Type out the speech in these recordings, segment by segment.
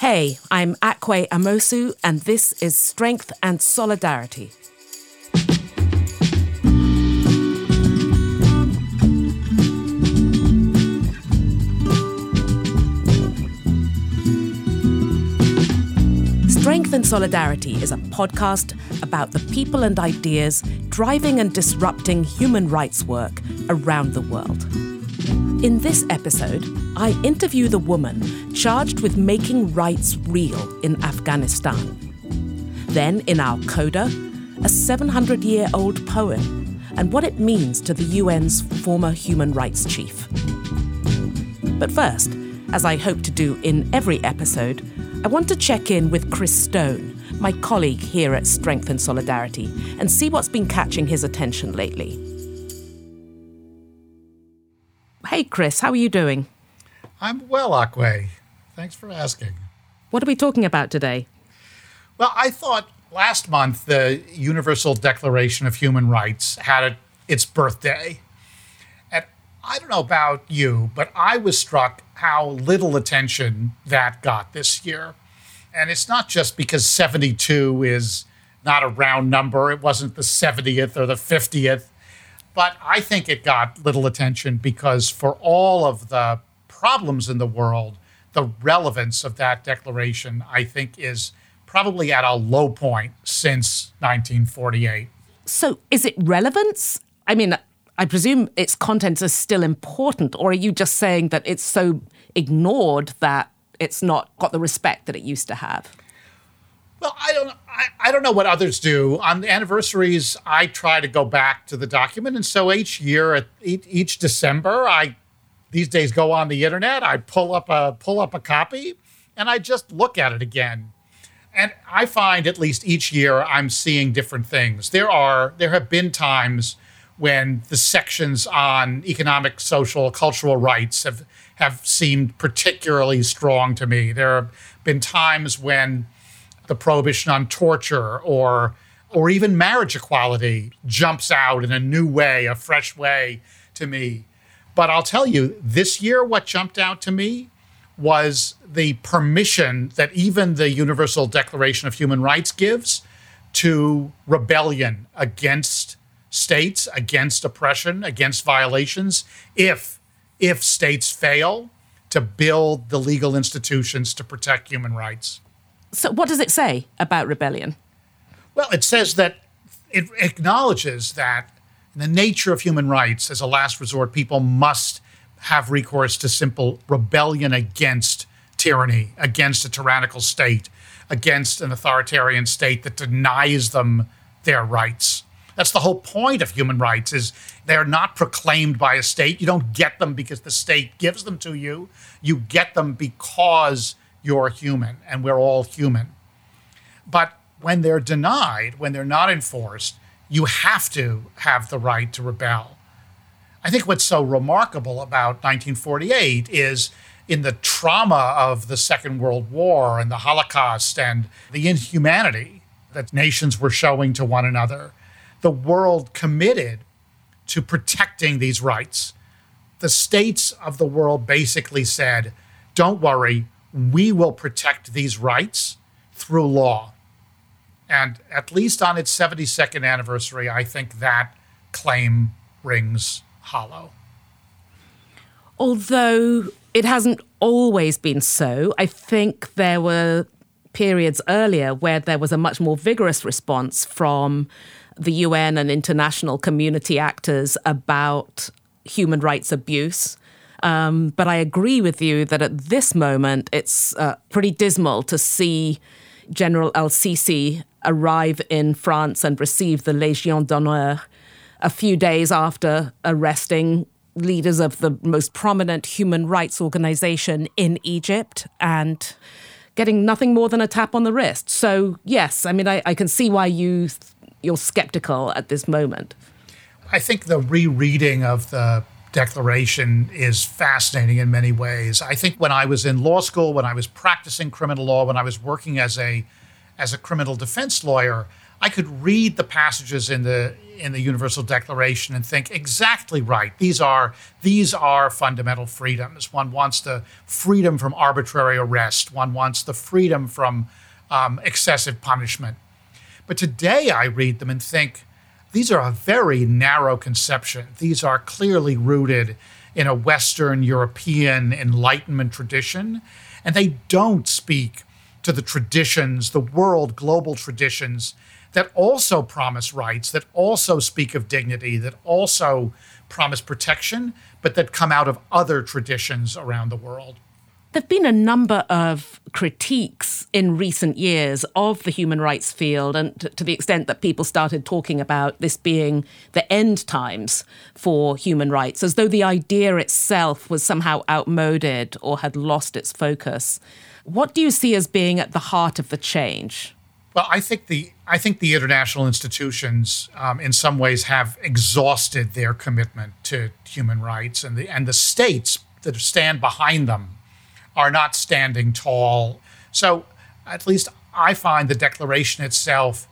Hey, I'm Akwe Amosu, and this is Strength and Solidarity. Strength and Solidarity is a podcast about the people and ideas driving and disrupting human rights work around the world. In this episode, I interview the woman charged with making rights real in Afghanistan. Then, in our coda, a 700 year old poem and what it means to the UN's former human rights chief. But first, as I hope to do in every episode, I want to check in with Chris Stone, my colleague here at Strength and Solidarity, and see what's been catching his attention lately. Hey, Chris, how are you doing? I'm well, Akwe. Thanks for asking. What are we talking about today? Well, I thought last month the Universal Declaration of Human Rights had its birthday. And I don't know about you, but I was struck how little attention that got this year. And it's not just because 72 is not a round number, it wasn't the 70th or the 50th, but I think it got little attention because for all of the problems in the world, the relevance of that declaration, I think, is probably at a low point since 1948. So, is it relevance? I mean, I presume its contents are still important, or are you just saying that it's so ignored that it's not got the respect that it used to have? Well, I don't. I, I don't know what others do on the anniversaries. I try to go back to the document, and so each year, at each, each December, I these days go on the internet. I pull up a pull up a copy, and I just look at it again. And I find at least each year I'm seeing different things. There are there have been times when the sections on economic, social, cultural rights have, have seemed particularly strong to me. There have been times when the prohibition on torture or or even marriage equality jumps out in a new way, a fresh way to me. But I'll tell you, this year, what jumped out to me was the permission that even the Universal Declaration of Human Rights gives to rebellion against states against oppression, against violations, if if states fail to build the legal institutions to protect human rights. So, what does it say about rebellion? Well, it says that it acknowledges that the nature of human rights, as a last resort, people must have recourse to simple rebellion against tyranny, against a tyrannical state, against an authoritarian state that denies them their rights. That's the whole point of human rights is they're not proclaimed by a state. You don't get them because the state gives them to you. You get them because you're human and we're all human. But when they're denied, when they're not enforced, you have to have the right to rebel. I think what's so remarkable about 1948 is in the trauma of the Second World War and the Holocaust and the inhumanity that nations were showing to one another the world committed to protecting these rights. The states of the world basically said, don't worry, we will protect these rights through law. And at least on its 72nd anniversary, I think that claim rings hollow. Although it hasn't always been so, I think there were periods earlier where there was a much more vigorous response from the UN and international community actors about human rights abuse. Um, but I agree with you that at this moment, it's uh, pretty dismal to see General El Sisi arrive in France and receive the Légion d'honneur a few days after arresting leaders of the most prominent human rights organization in Egypt and getting nothing more than a tap on the wrist. So, yes, I mean, I, I can see why you you're skeptical at this moment? I think the rereading of the Declaration is fascinating in many ways. I think when I was in law school, when I was practicing criminal law, when I was working as a as a criminal defense lawyer, I could read the passages in the in the Universal Declaration and think exactly right. These are these are fundamental freedoms. One wants the freedom from arbitrary arrest. One wants the freedom from um, excessive punishment. But today I read them and think these are a very narrow conception. These are clearly rooted in a Western European Enlightenment tradition, and they don't speak to the traditions, the world global traditions that also promise rights, that also speak of dignity, that also promise protection, but that come out of other traditions around the world. There have been a number of critiques in recent years of the human rights field, and to the extent that people started talking about this being the end times for human rights, as though the idea itself was somehow outmoded or had lost its focus. What do you see as being at the heart of the change? Well, I think the I think the international institutions, um, in some ways, have exhausted their commitment to human rights, and the and the states that stand behind them are not standing tall. So, at least I find the declaration itself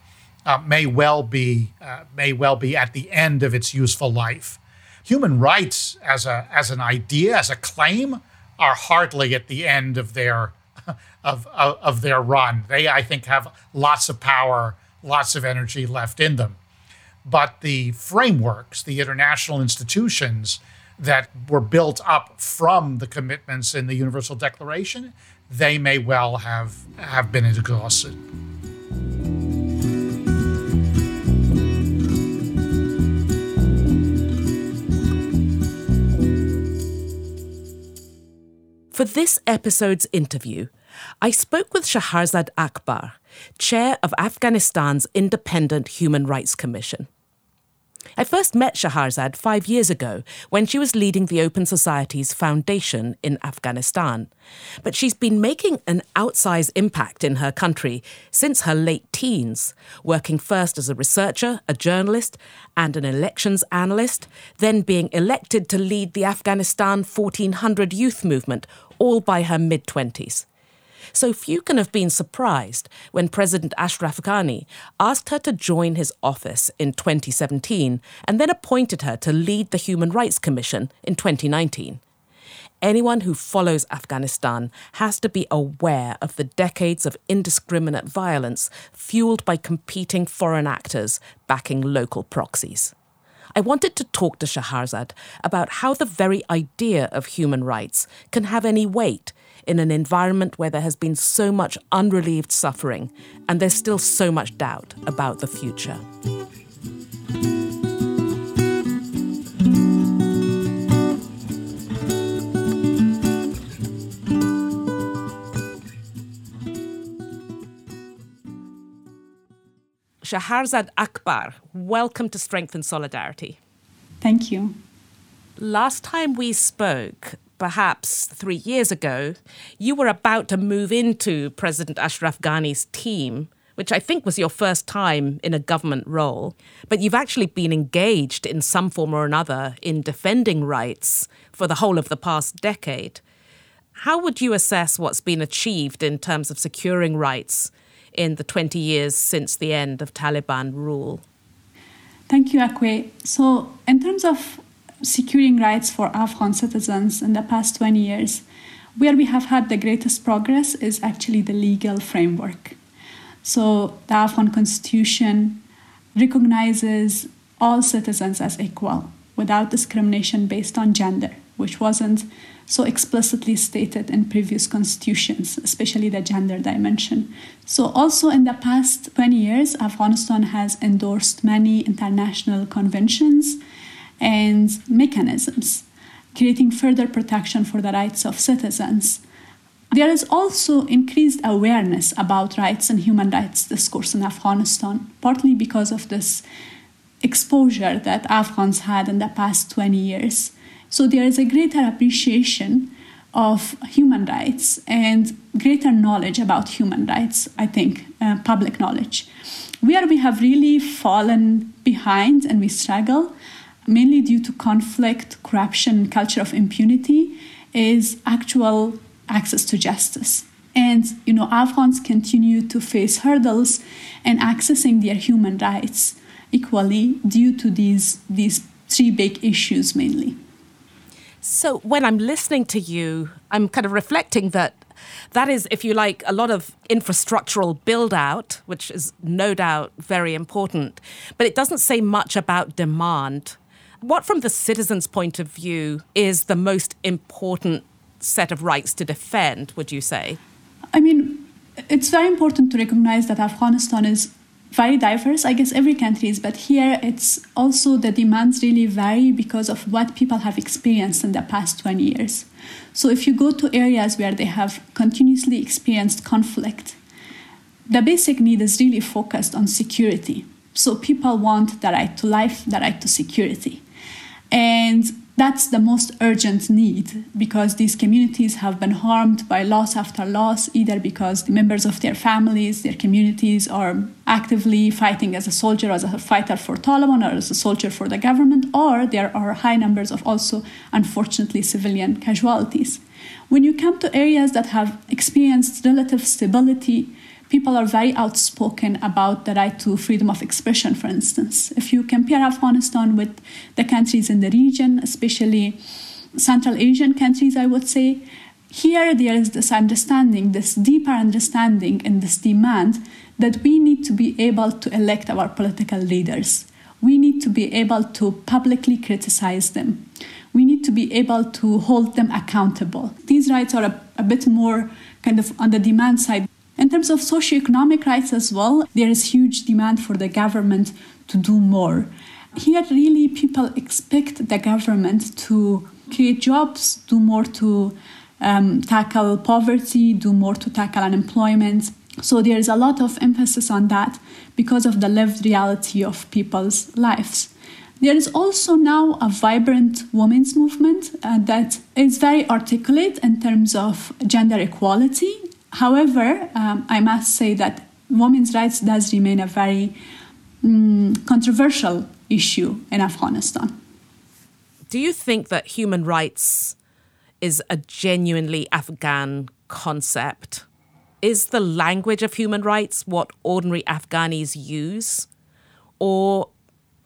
uh, may well be uh, may well be at the end of its useful life. Human rights, as a as an idea, as a claim, are hardly at the end of their of, of, of their run. They, I think, have lots of power, lots of energy left in them. But the frameworks, the international institutions that were built up from the commitments in the Universal Declaration, they may well have, have been exhausted. For this episode's interview, I spoke with Shaharzad Akbar, chair of Afghanistan's Independent Human Rights Commission. I first met Shaharzad five years ago when she was leading the Open Society's foundation in Afghanistan. But she's been making an outsized impact in her country since her late teens, working first as a researcher, a journalist, and an elections analyst, then being elected to lead the Afghanistan 1400 youth movement, all by her mid 20s so few can have been surprised when President Ashraf Ghani asked her to join his office in 2017 and then appointed her to lead the Human Rights Commission in 2019. Anyone who follows Afghanistan has to be aware of the decades of indiscriminate violence fueled by competing foreign actors backing local proxies. I wanted to talk to Shaharzad about how the very idea of human rights can have any weight in an environment where there has been so much unrelieved suffering and there's still so much doubt about the future. Shaharzad Akbar, welcome to Strength and Solidarity. Thank you. Last time we spoke, perhaps three years ago, you were about to move into President Ashraf Ghani's team, which I think was your first time in a government role. But you've actually been engaged in some form or another in defending rights for the whole of the past decade. How would you assess what's been achieved in terms of securing rights in the 20 years since the end of Taliban rule? Thank you, Akwe. So, in terms of securing rights for Afghan citizens in the past 20 years, where we have had the greatest progress is actually the legal framework. So, the Afghan constitution recognizes all citizens as equal without discrimination based on gender, which wasn't so explicitly stated in previous constitutions, especially the gender dimension. So, also in the past 20 years, Afghanistan has endorsed many international conventions and mechanisms, creating further protection for the rights of citizens. There is also increased awareness about rights and human rights discourse in Afghanistan, partly because of this exposure that Afghans had in the past 20 years. So there is a greater appreciation of human rights and greater knowledge about human rights, I think, uh, public knowledge. Where we have really fallen behind and we struggle mainly due to conflict, corruption, culture of impunity, is actual access to justice. And you know, Afghans continue to face hurdles in accessing their human rights equally due to these these three big issues mainly. So when I'm listening to you, I'm kind of reflecting that that is, if you like, a lot of infrastructural build out, which is no doubt very important, but it doesn't say much about demand. What, from the citizen's point of view, is the most important set of rights to defend, would you say? I mean, it's very important to recognize that Afghanistan is very diverse. I guess every country is, but here it's also the demands really vary because of what people have experienced in the past 20 years. So if you go to areas where they have continuously experienced conflict, the basic need is really focused on security. So people want the right to life, the right to security. And that's the most urgent need because these communities have been harmed by loss after loss, either because the members of their families, their communities are actively fighting as a soldier, as a fighter for Taliban, or as a soldier for the government, or there are high numbers of also, unfortunately, civilian casualties. When you come to areas that have experienced relative stability, people are very outspoken about the right to freedom of expression, for instance. If you compare Afghanistan with the countries in the region, especially Central Asian countries, I would say, here there is this understanding, this deeper understanding, and this demand that we need to be able to elect our political leaders. We need to be able to publicly criticize them. We need to be able to hold them accountable. These rights are a, a bit more kind of on the demand side. In terms of socioeconomic rights as well, there is huge demand for the government to do more. Here, really, people expect the government to create jobs, do more to um, tackle poverty, do more to tackle unemployment. So, there is a lot of emphasis on that because of the lived reality of people's lives. There is also now a vibrant women's movement uh, that is very articulate in terms of gender equality However, um, I must say that women's rights does remain a very um, controversial issue in Afghanistan. Do you think that human rights is a genuinely Afghan concept? Is the language of human rights what ordinary Afghanis use? Or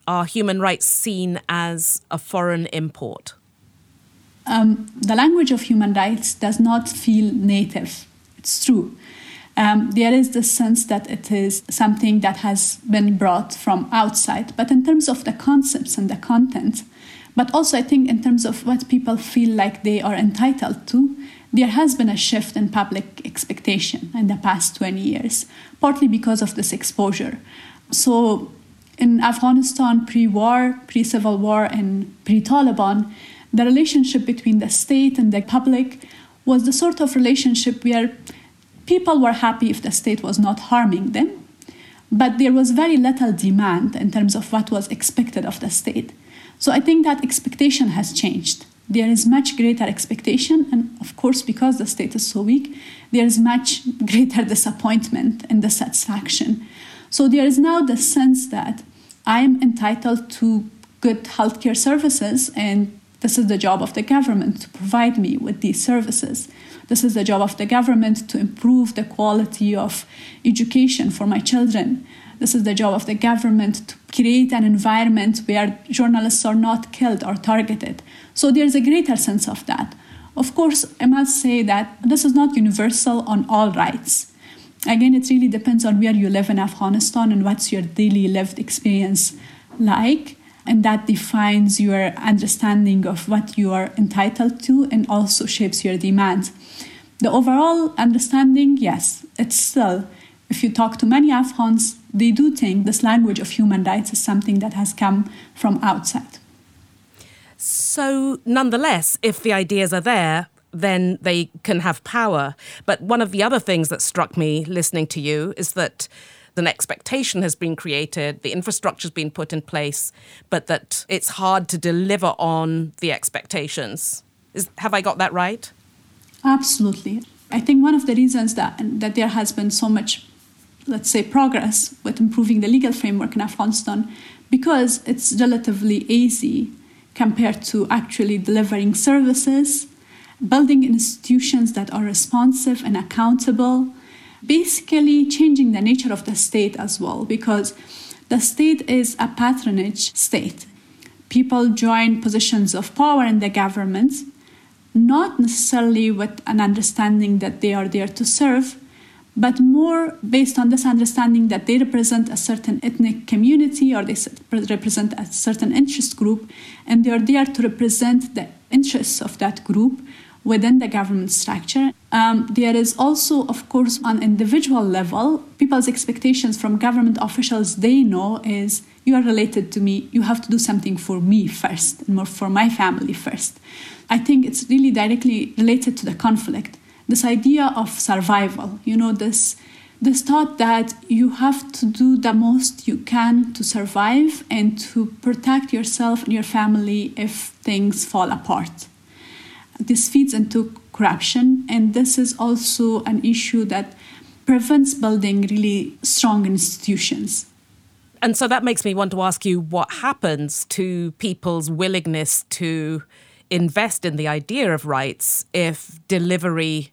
are human rights seen as a foreign import? Um, the language of human rights does not feel native it's true. Um, there is the sense that it is something that has been brought from outside. But in terms of the concepts and the content, but also I think in terms of what people feel like they are entitled to, there has been a shift in public expectation in the past 20 years, partly because of this exposure. So in Afghanistan pre war, pre civil war, and pre Taliban, the relationship between the state and the public was the sort of relationship where people were happy if the state was not harming them, but there was very little demand in terms of what was expected of the state. So I think that expectation has changed. There is much greater expectation, and of course, because the state is so weak, there is much greater disappointment and dissatisfaction. So there is now the sense that I am entitled to good healthcare services and this is the job of the government to provide me with these services. This is the job of the government to improve the quality of education for my children. This is the job of the government to create an environment where journalists are not killed or targeted. So there's a greater sense of that. Of course, I must say that this is not universal on all rights. Again, it really depends on where you live in Afghanistan and what's your daily lived experience like and that defines your understanding of what you are entitled to and also shapes your demands. The overall understanding, yes, it's still, if you talk to many Afghans, they do think this language of human rights is something that has come from outside. So, nonetheless, if the ideas are there, then they can have power. But one of the other things that struck me listening to you is that an expectation has been created, the infrastructure has been put in place, but that it's hard to deliver on the expectations. Is, have I got that right? Absolutely. I think one of the reasons that, that there has been so much, let's say, progress with improving the legal framework in Afghanistan because it's relatively easy compared to actually delivering services building institutions that are responsive and accountable, basically changing the nature of the state as well, because the state is a patronage state. People join positions of power in the government, not necessarily with an understanding that they are there to serve, but more based on this understanding that they represent a certain ethnic community or they represent a certain interest group, and they are there to represent the interests of that group within the government structure. Um, there is also, of course, on individual level, people's expectations from government officials they know is you are related to me, you have to do something for me first, and more for my family first. I think it's really directly related to the conflict this idea of survival, you know, this this thought that you have to do the most you can to survive and to protect yourself and your family if things fall apart. This feeds into corruption, and this is also an issue that prevents building really strong institutions. And so that makes me want to ask you what happens to people's willingness to invest in the idea of rights if delivery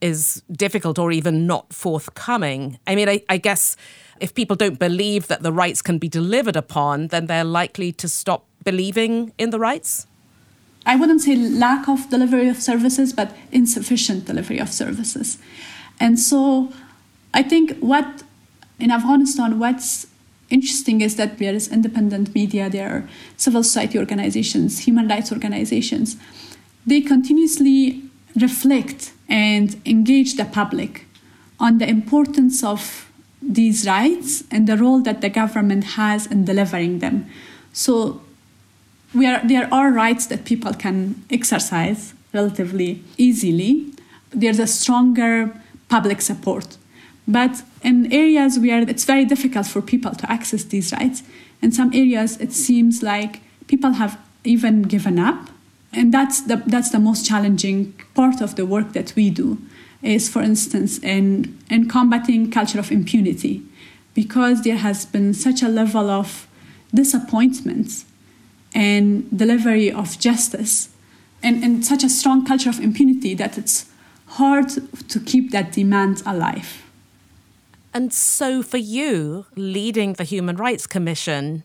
is difficult or even not forthcoming. I mean, I, I, guess if people don't believe that the rights can be delivered upon, then they're likely to stop believing in the rights? I wouldn't say lack of delivery of services, but insufficient delivery of services. And so I think what in Afghanistan, what's interesting is that there is independent media, there are civil society organizations, human rights organizations. They continuously reflect and engage the public on the importance of these rights and the role that the government has in delivering them. So we are, there are rights that people can exercise relatively easily. There's a stronger public support. But in areas where it's very difficult for people to access these rights, in some areas it seems like people have even given up and that's the that's the most challenging part of the work that we do is for instance in in combating culture of impunity because there has been such a level of disappointment and delivery of justice and, and such a strong culture of impunity that it's hard to keep that demand alive and so for you leading the human rights commission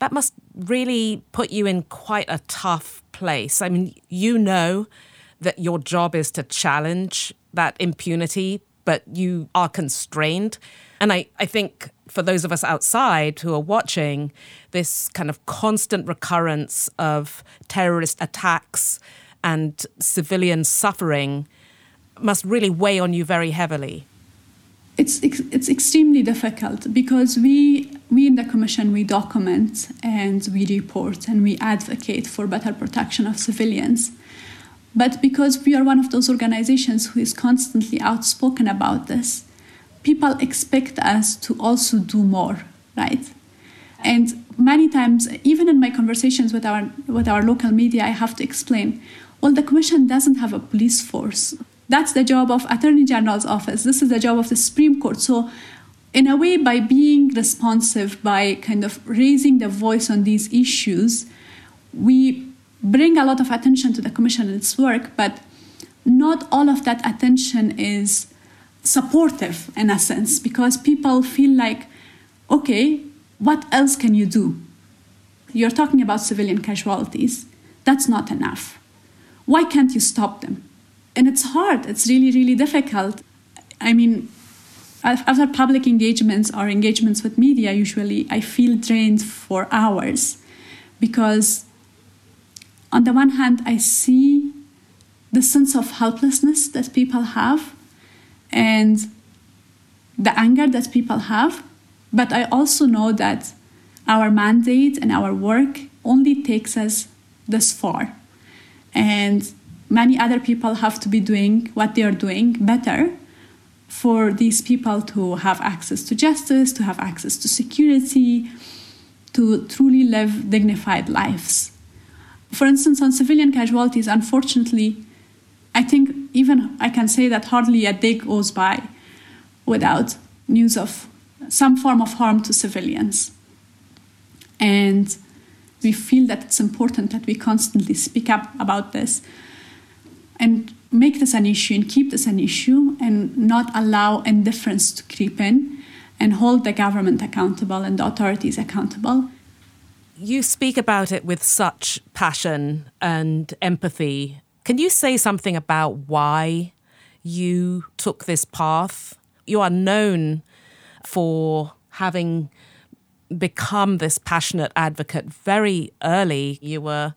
that must really put you in quite a tough place. I mean, you know that your job is to challenge that impunity, but you are constrained. And I, I think for those of us outside who are watching, this kind of constant recurrence of terrorist attacks and civilian suffering must really weigh on you very heavily. It's it's extremely difficult because we we in the commission we document and we report and we advocate for better protection of civilians. But because we are one of those organizations who is constantly outspoken about this people expect us to also do more right and many times even in my conversations with our with our local media i have to explain well the commission doesn't have a police force that's the job of Attorney General's office. This is the job of the Supreme Court. So, in a way, by being responsive, by kind of raising the voice on these issues, we bring a lot of attention to the Commission and its work, but not all of that attention is supportive in a sense because people feel like, okay, what else can you do? You're talking about civilian casualties. That's not enough. Why can't you stop them? and it's hard it's really really difficult i mean after public engagements or engagements with media usually i feel drained for hours because on the one hand i see the sense of helplessness that people have and the anger that people have but i also know that our mandate and our work only takes us this far and many other people have to be doing what they are doing better for these people to have access to justice, to have access to security, to truly live dignified lives. For instance, on civilian casualties, unfortunately, I think even I can say that hardly a day goes by without news of some form of harm to civilians. And we feel that it's important that we constantly speak up about this and make this an issue and keep this an issue and not allow indifference to creep in and hold the government accountable and the authorities accountable. You speak about it with such passion and empathy. Can you say something about why you took this path? You are known for having become this passionate advocate very early. You were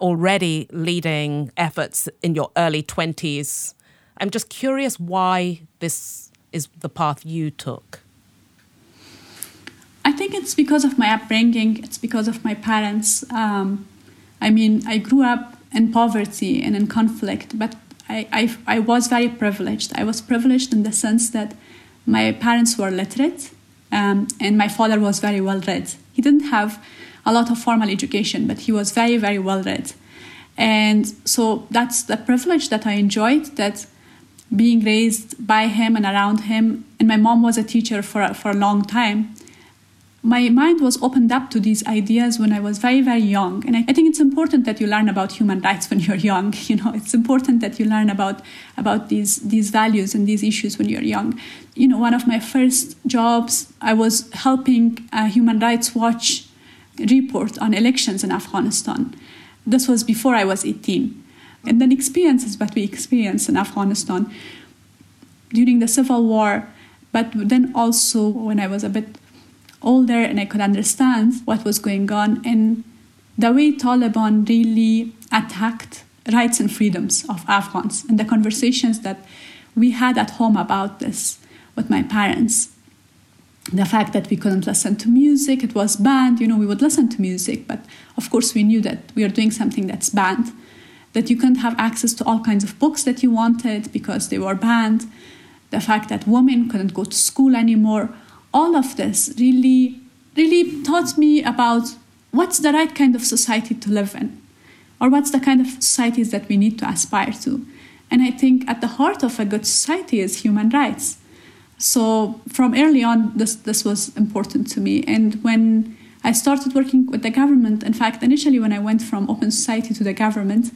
already leading efforts in your early 20s. I'm just curious why this is the path you took. I think it's because of my upbringing, it's because of my parents. Um, I mean, I grew up in poverty and in conflict, but I, I, I was very privileged. I was privileged in the sense that my parents were literate um, and my father was very well read. He didn't have a lot of formal education, but he was very, very well read. And so that's the privilege that I enjoyed that being raised by him and around him. And my mom was a teacher for, for a long time my mind was opened up to these ideas when I was very, very young. And I, I, think it's important that you learn about human rights when you're young. You know, it's important that you learn about, about these, these values and these issues when you're young. You know, one of my first jobs, I was helping a Human Rights Watch report on elections in Afghanistan. This was before I was 18. And then experiences that we experienced in Afghanistan during the civil war, but then also when I was a bit older and I could understand what was going on and the way Taliban really attacked rights and freedoms of Afghans and the conversations that we had at home about this with my parents. The fact that we couldn't listen to music, it was banned. You know, we would listen to music, but of course we knew that we are doing something that's banned. That you couldn't have access to all kinds of books that you wanted because they were banned. The fact that women couldn't go to school anymore all of this really, really taught me about what's the right kind of society to live in, or what's the kind of societies that we need to aspire to. And I think at the heart of a good society is human rights. So from early on, this, this was important to me. And when I started working with the government, in fact, initially when I went from Open Society to the government,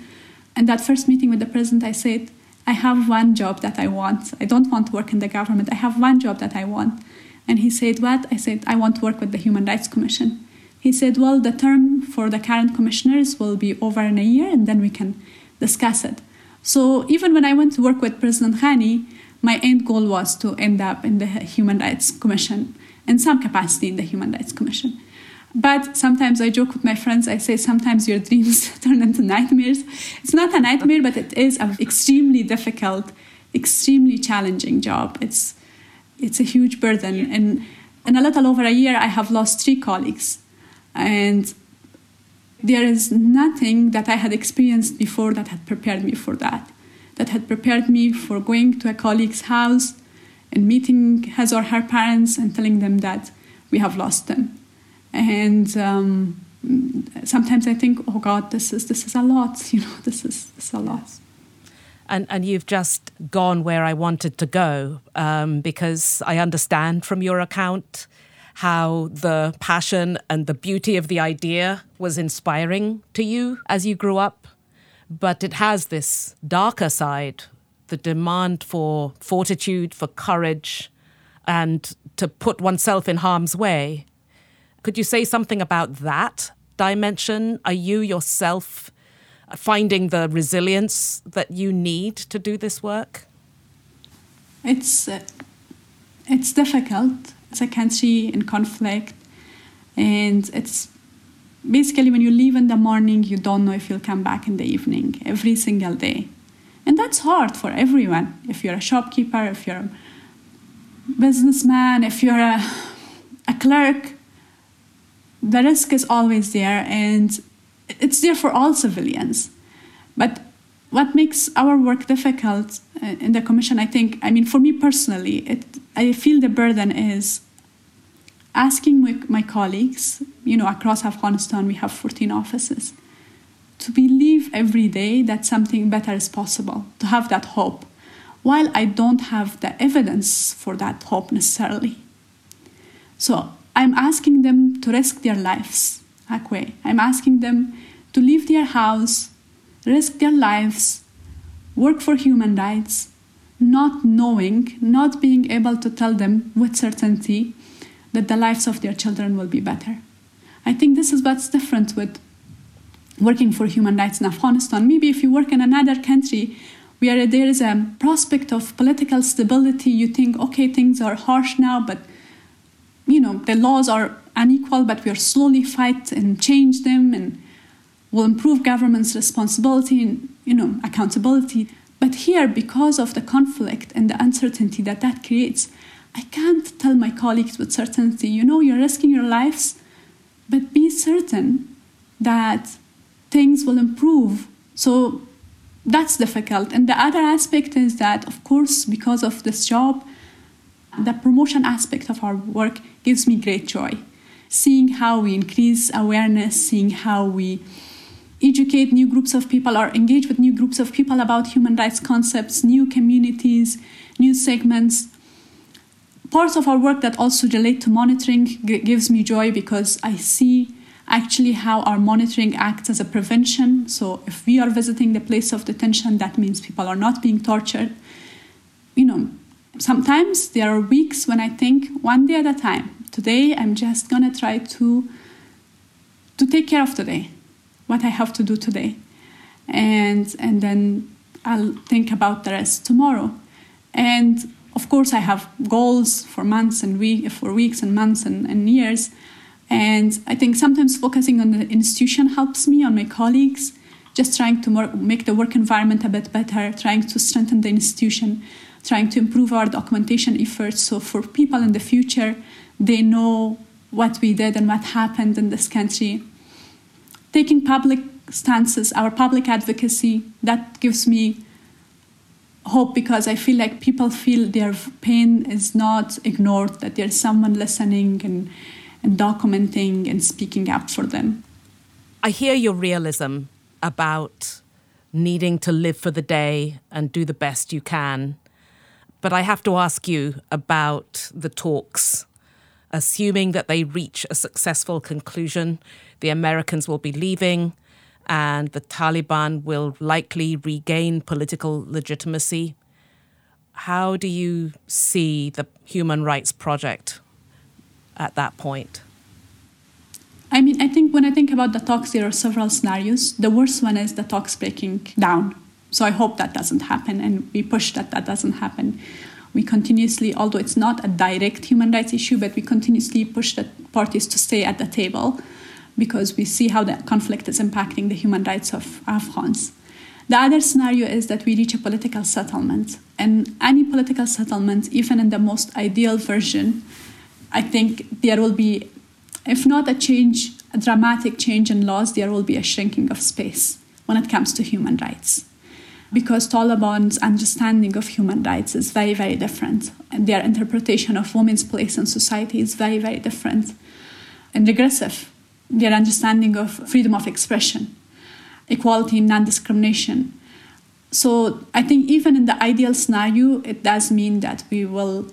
and that first meeting with the president, I said, I have one job that I want. I don't want to work in the government. I have one job that I want. And he said, What? I said, I want to work with the Human Rights Commission. He said, Well, the term for the current commissioners will be over in a year and then we can discuss it. So even when I went to work with President Ghani, my end goal was to end up in the Human Rights Commission, in some capacity in the Human Rights Commission. But sometimes I joke with my friends, I say sometimes your dreams turn into nightmares. It's not a nightmare, but it is an extremely difficult, extremely challenging job. It's it's a huge burden. And in a little over a year, I have lost three colleagues. And there is nothing that I had experienced before that had prepared me for that, that had prepared me for going to a colleague's house and meeting his or her parents and telling them that we have lost them. And um, sometimes I think, oh God, this is this is a lot. You know, this is this is a lot and and you've just gone where I wanted to go um, because I understand from your account how the passion and the beauty of the idea was inspiring to you as you grew up, but it has this darker side, the demand for fortitude, for courage, and to put oneself in harm's way. Could you say something about that dimension? Are you yourself finding the resilience that you need to do this work? It's uh, it's difficult. Country in conflict, and it's basically when you leave in the morning, you don't know if you'll come back in the evening every single day, and that's hard for everyone. If you're a shopkeeper, if you're a businessman, if you're a, a clerk, the risk is always there, and it's there for all civilians. But what makes our work difficult uh, in the commission, I think, I mean, for me personally, it, I feel the burden is asking my, my colleagues, you know, across Afghanistan, we have 14 offices, to believe every day that something better is possible, to have that hope, while I don't have the evidence for that hope necessarily. So I'm asking them to risk their lives Akwe. I'm asking them to leave their house, risk their lives work for human rights, not knowing, not being able to tell them with certainty that the lives of their children will be better. I think this is what's different with working for human rights in Afghanistan. Maybe if you work in another country where there is a prospect of political stability, you think, okay, things are harsh now, but you know, the laws are unequal, but we are slowly fight and change them and will improve government's responsibility and you know accountability. But here, because of the conflict and the uncertainty that that creates, I can't tell my colleagues with certainty, you know, you're risking your lives, but be certain that things will improve. So that's difficult. And the other aspect is that, of course, because of this job, the promotion aspect of our work gives me great joy. Seeing how we increase awareness, seeing how we educate new groups of people or engage with new groups of people about human rights concepts, new communities, new segments. Parts of our work that also relate to monitoring gives me joy because I see actually how our monitoring acts as a prevention. So if we are visiting the place of detention, that means people are not being tortured. You know, sometimes there are weeks when I think one day at a time. Today I'm just gonna try to to take care of today, what I have to do today, and and then I'll think about the rest tomorrow. And of course, I have goals for months and week for weeks and months and, and years. And I think sometimes focusing on the institution helps me, on my colleagues, just trying to more, make the work environment a bit better, trying to strengthen the institution, trying to improve our documentation efforts. So for people in the future, they know what we did and what happened in this country. Taking public stances, our public advocacy, that gives me hope because I feel like people feel their pain is not ignored, that there's someone listening and and documenting and speaking up for them. I hear your realism about needing to live for the day and do the best you can. But I have to ask you about the talks. Assuming that they reach a successful conclusion, the Americans will be leaving and the Taliban will likely regain political legitimacy. How do you see the Human Rights Project at that point? I mean, I think when I think about the talks, there are several scenarios. The worst one is the talks breaking down. So I hope that doesn't happen, and we push that that doesn't happen. We continuously, although it's not a direct human rights issue, but we continuously push the parties to stay at the table because we see how the conflict is impacting the human rights of Afghans. The other scenario is that we reach a political settlement. And any political settlement, even in the most ideal version, I think there will be, if not a change, a dramatic change in laws, there will be a shrinking of space when it comes to human rights. Because Taliban's understanding of human rights is very, very different. And their interpretation of women's place in society is very, very different and regressive. Their understanding of freedom of expression, equality and non discrimination. So I think even in the ideal scenario, it does mean that we will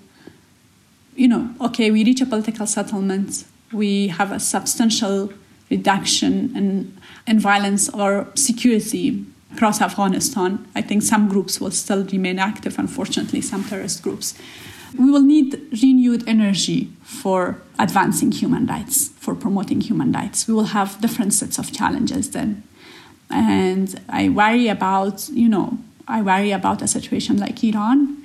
you know, okay, we reach a political settlement, we have a substantial reduction in, in violence or security across Afghanistan. I think some groups will still remain active, unfortunately, some terrorist groups. We will need renewed energy for advancing human rights, for promoting human rights. We will have different sets of challenges then. And I worry about, you know, I worry about a situation like Iran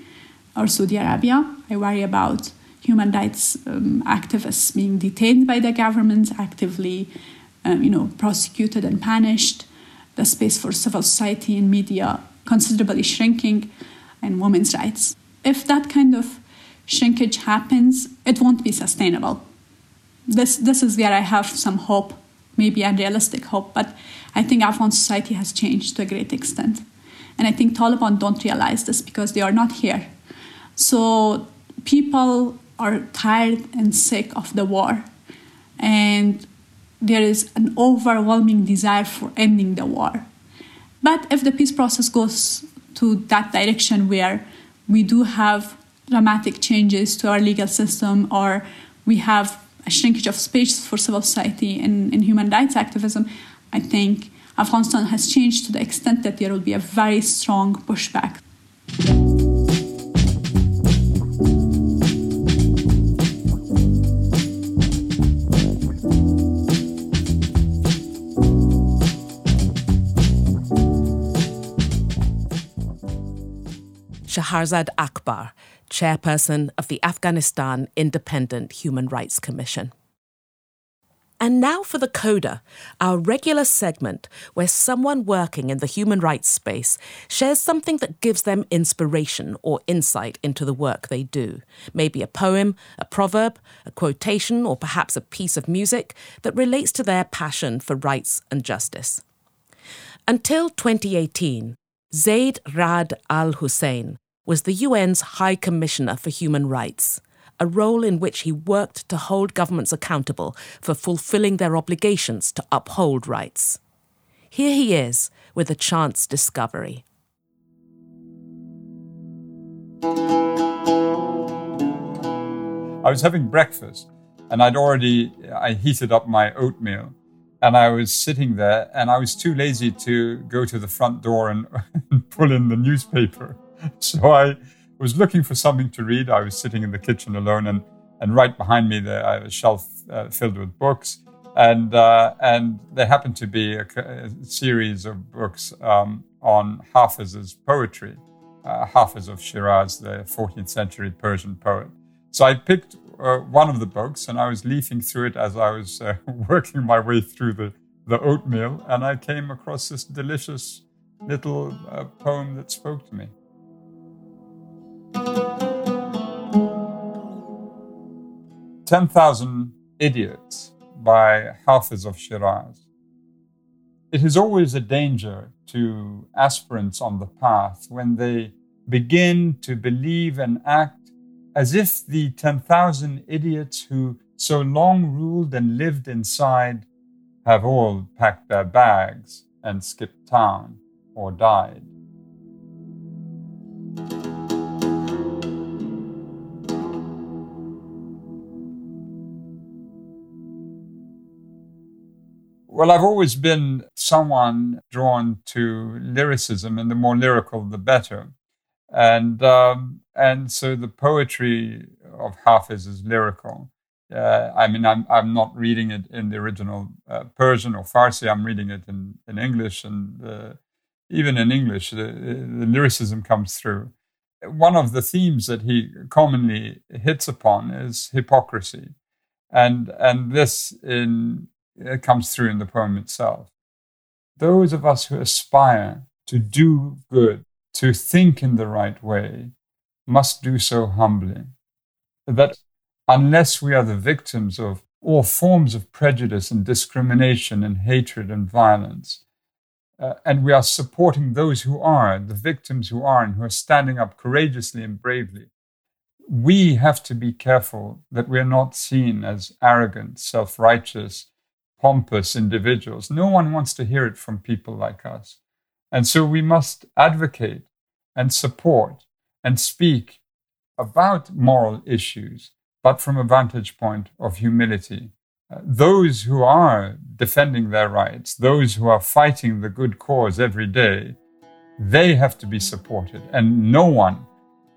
or Saudi Arabia. I worry about human rights um, activists being detained by the government, actively, um, you know, prosecuted and punished, the space for civil society and media considerably shrinking, and women's rights. If that kind of shrinkage happens, it won't be sustainable. This, this is where I have some hope, maybe unrealistic hope, but I think Afghan society has changed to a great extent. And I think Taliban don't realize this because they are not here. So people are tired and sick of the war. And there is an overwhelming desire for ending the war. But if the peace process goes to that direction where we do have dramatic changes to our legal system or we have a shrinkage of space for civil society and, and human rights activism, I think Afghanistan has changed to the extent that there will be a very strong pushback. Shaharzad Akbar, chairperson of the Afghanistan Independent Human Rights Commission. And now for the Coda, our regular segment where someone working in the human rights space shares something that gives them inspiration or insight into the work they do. Maybe a poem, a proverb, a quotation, or perhaps a piece of music that relates to their passion for rights and justice. Until 2018, Zeid Ra'ad Al Hussein was the UN's High Commissioner for Human Rights a role in which he worked to hold governments accountable for fulfilling their obligations to uphold rights. Here he is with a chance discovery. I was having breakfast and I'd already I heated up my oatmeal and I was sitting there and I was too lazy to go to the front door and, pull in the newspaper. So I was looking for something to read. I was sitting in the kitchen alone, and, and right behind me there I have a shelf uh, filled with books, and uh, and there happened to be a, a series of books um, on Hafiz's poetry, uh, Hafiz of Shiraz, the 14th century Persian poet. So I picked uh, one of the books, and I was leafing through it as I was uh, working my way through the the oatmeal, and I came across this delicious little uh, poem that spoke to me. 10,000 Idiots by Hafiz of Shiraz. It is always a danger to aspirants on the path when they begin to believe and act as if the 10,000 idiots who so long ruled and lived inside have all packed their bags and skipped town or died. Well, I've always been someone drawn to lyricism, and the more lyrical, the better. And um, and so the poetry of Hafiz is lyrical. Uh, I mean, I'm I'm not reading it in the original uh, Persian or Farsi. I'm reading it in in English, and uh, even in English, the, the lyricism comes through. One of the themes that he commonly hits upon is hypocrisy, and and this in it comes through in the poem itself. Those of us who aspire to do good, to think in the right way, must do so humbly. That unless we are the victims of all forms of prejudice and discrimination and hatred and violence, uh, and we are supporting those who are, the victims who are, and who are standing up courageously and bravely, we have to be careful that we're not seen as arrogant, self righteous, pompous individuals. No one wants to hear it from people like us. And so we must advocate and support and speak about moral issues, but from a vantage point of humility. Uh, those who are defending their rights, those who are fighting the good cause every day, they have to be supported. And no one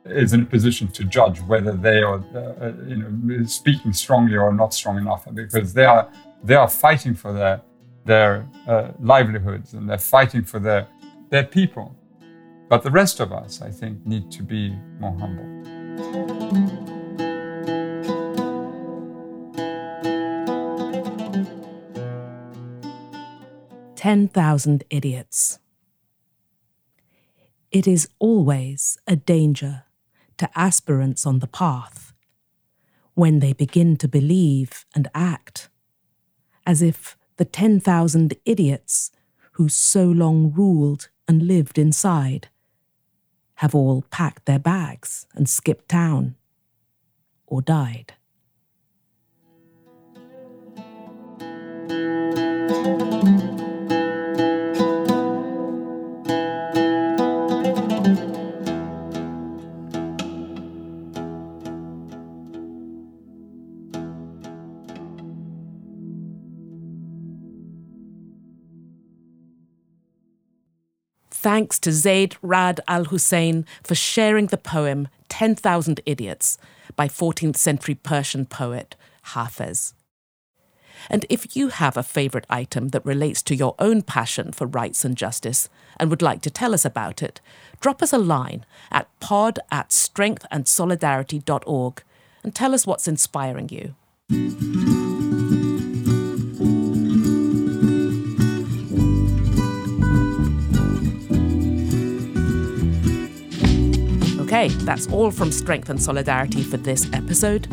is in a position to judge whether they are, uh, uh you know, speaking strongly or not strong enough, because they are they are fighting for their their uh, livelihoods and they're fighting for their their people. But the rest of us, I think, need to be more humble. Ten thousand idiots. It is always a danger to aspirants on the path when they begin to believe and act as if the 10,000 idiots who so long ruled and lived inside have all packed their bags and skipped town or died. Thanks to Zeid Ra'ad Al Hussein for sharing the poem 10,000 Idiots by 14th century Persian poet Hafez. And if you have a favourite item that relates to your own passion for rights and justice and would like to tell us about it, drop us a line at pod at strengthandsolidarity.org and tell us what's inspiring you. Okay, that's all from Strength and Solidarity for this episode.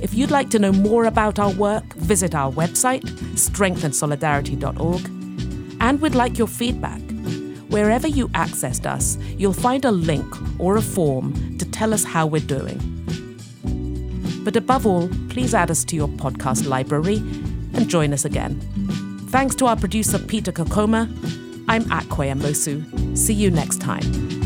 If you'd like to know more about our work, visit our website, strengthandsolidarity.org. And we'd like your feedback. Wherever you accessed us, you'll find a link or a form to tell us how we're doing. But above all, please add us to your podcast library and join us again. Thanks to our producer, Peter Kokoma. I'm Akwe Amosu. See you next time.